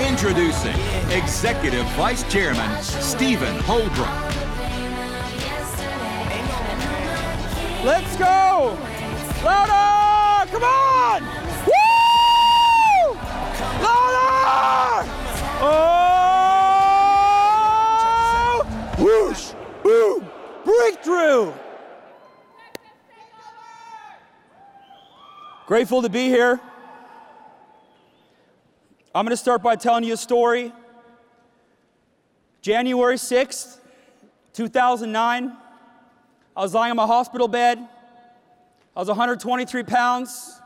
Introducing Executive Vice Chairman Stephen Holdrum. Let's go! Louder! Grateful to be here. I'm going to start by telling you a story. January 6th, 2009. I was lying on my hospital bed. I was 123 pounds.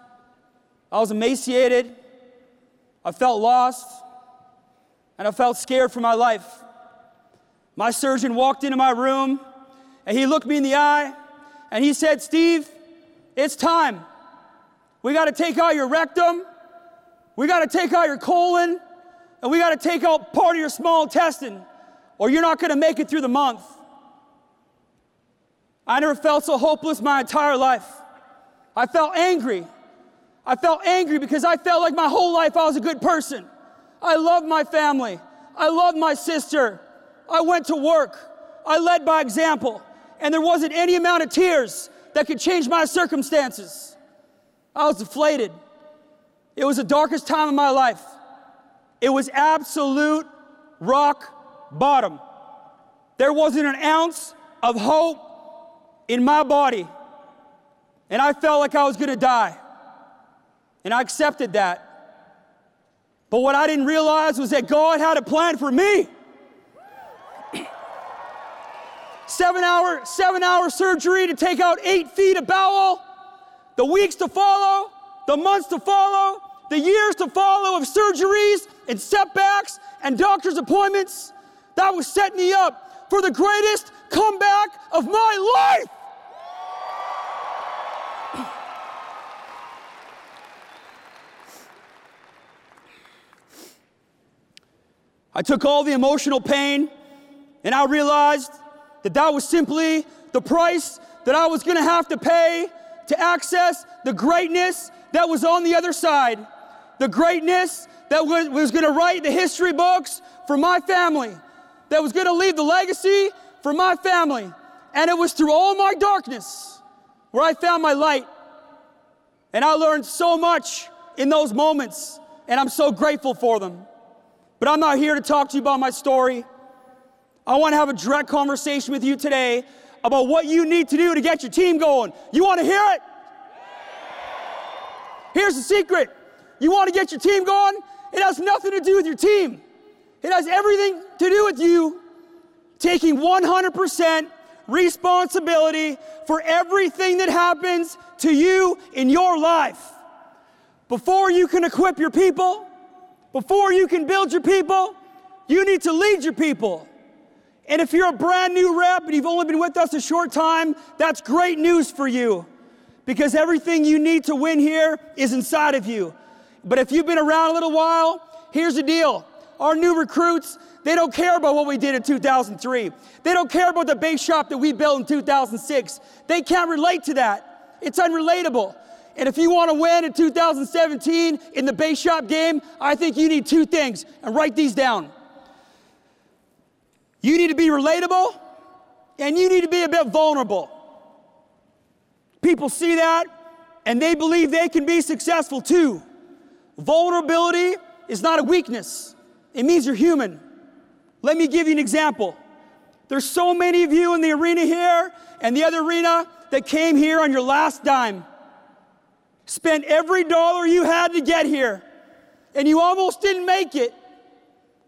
I was emaciated. I felt lost. And I felt scared for my life. My surgeon walked into my room and he looked me in the eye and he said, Steve, it's time. We got to take out your rectum. We got to take out your colon. And we got to take out part of your small intestine, or you're not going to make it through the month. I never felt so hopeless my entire life. I felt angry. I felt angry because I felt like my whole life I was a good person. I loved my family. I loved my sister. I went to work. I led by example. And there wasn't any amount of tears that could change my circumstances. I was deflated. It was the darkest time of my life. It was absolute rock bottom. There wasn't an ounce of hope in my body. And I felt like I was gonna die. And I accepted that. But what I didn't realize was that God had a plan for me. seven hour, seven hour surgery to take out eight feet of bowel, the weeks to follow, the months to follow, the years to follow of surgeries and setbacks and doctor's appointments. That was setting me up for the greatest comeback of my life. I took all the emotional pain and I realized that that was simply the price that I was gonna have to pay to access the greatness that was on the other side. The greatness that was, was gonna write the history books for my family, that was gonna leave the legacy for my family. And it was through all my darkness where I found my light. And I learned so much in those moments, and I'm so grateful for them. But I'm not here to talk to you about my story. I want to have a direct conversation with you today about what you need to do to get your team going. You want to hear it? Here's the secret you want to get your team going? It has nothing to do with your team, it has everything to do with you taking 100% responsibility for everything that happens to you in your life. Before you can equip your people, before you can build your people, you need to lead your people. And if you're a brand new rep and you've only been with us a short time, that's great news for you because everything you need to win here is inside of you. But if you've been around a little while, here's the deal. Our new recruits, they don't care about what we did in 2003. They don't care about the base shop that we built in 2006. They can't relate to that. It's unrelatable. And if you want to win in 2017 in the base shop game, I think you need two things. And write these down. You need to be relatable, and you need to be a bit vulnerable. People see that, and they believe they can be successful too. Vulnerability is not a weakness, it means you're human. Let me give you an example. There's so many of you in the arena here and the other arena that came here on your last dime spent every dollar you had to get here, and you almost didn't make it,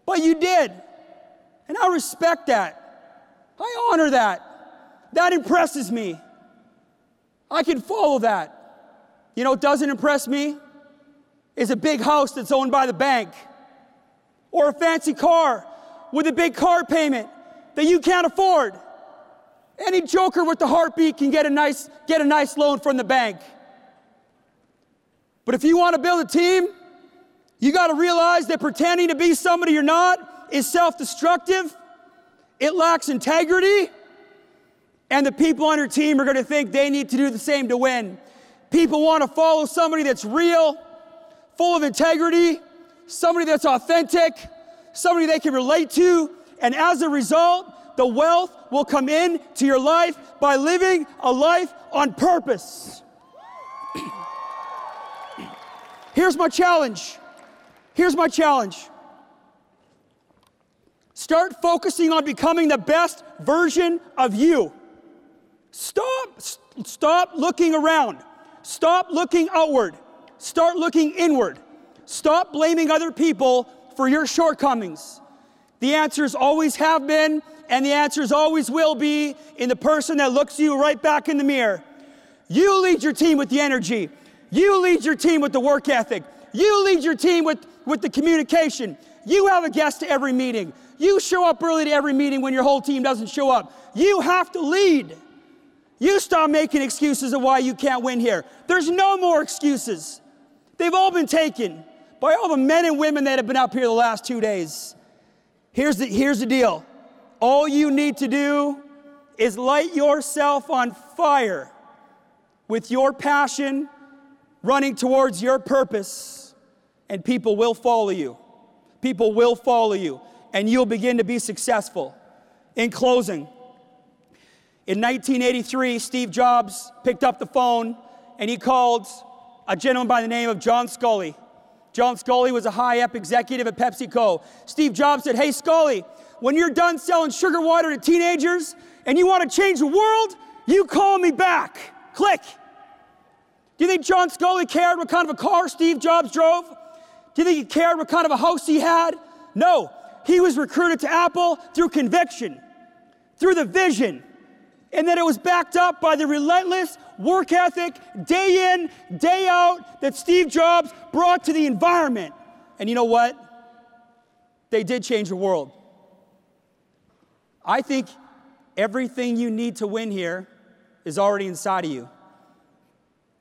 but you did. And I respect that. I honor that. That impresses me. I can follow that. You know what doesn't impress me? Is a big house that's owned by the bank, or a fancy car with a big car payment that you can't afford. Any joker with the heartbeat can get a nice, get a nice loan from the bank. But if you want to build a team, you got to realize that pretending to be somebody you're not is self destructive, it lacks integrity, and the people on your team are going to think they need to do the same to win. People want to follow somebody that's real, full of integrity, somebody that's authentic, somebody they can relate to, and as a result, the wealth will come in to your life by living a life on purpose. Here's my challenge. Here's my challenge. Start focusing on becoming the best version of you. Stop stop looking around. Stop looking outward. Start looking inward. Stop blaming other people for your shortcomings. The answers always have been, and the answers always will be in the person that looks you right back in the mirror. You lead your team with the energy. You lead your team with the work ethic. You lead your team with, with the communication. You have a guest to every meeting. You show up early to every meeting when your whole team doesn't show up. You have to lead. You stop making excuses of why you can't win here. There's no more excuses. They've all been taken by all the men and women that have been up here the last two days. Here's the, here's the deal all you need to do is light yourself on fire with your passion running towards your purpose, and people will follow you. People will follow you, and you'll begin to be successful. In closing, in 1983, Steve Jobs picked up the phone and he called a gentleman by the name of John Sculley. John Sculley was a high up executive at PepsiCo. Steve Jobs said, Hey, Sculley, when you're done selling sugar water to teenagers and you want to change the world, you call me back. Click. Do you think John Sculley cared what kind of a car Steve Jobs drove? Do you think he cared what kind of a house he had? No. He was recruited to Apple through conviction, through the vision, and then it was backed up by the relentless work ethic, day in, day out, that Steve Jobs brought to the environment. And you know what? They did change the world. I think everything you need to win here is already inside of you.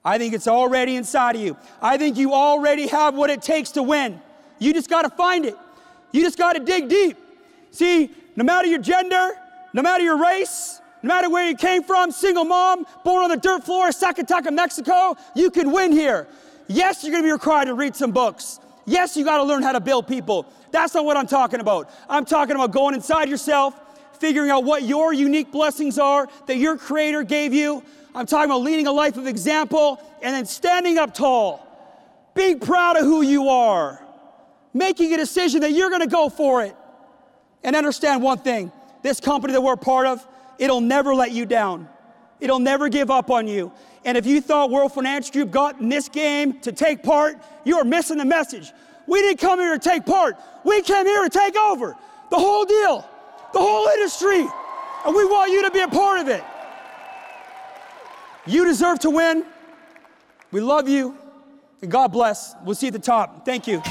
I think it's already inside of you. I think you already have what it takes to win. You just got to find it. You just got to dig deep. See, no matter your gender, no matter your race, no matter where you came from, single mom, born on the dirt floor of Zacatecas, Mexico, you can win here. Yes, you're gonna be required to read some books. Yes, you gotta learn how to build people. That's not what I'm talking about. I'm talking about going inside yourself, figuring out what your unique blessings are that your Creator gave you. I'm talking about leading a life of example and then standing up tall, being proud of who you are, making a decision that you're gonna go for it. And understand one thing this company that we're part of, It'll never let you down. It'll never give up on you. And if you thought World Finance Group got in this game to take part, you are missing the message. We didn't come here to take part. We came here to take over the whole deal, the whole industry. And we want you to be a part of it. You deserve to win. We love you. And God bless. We'll see you at the top. Thank you.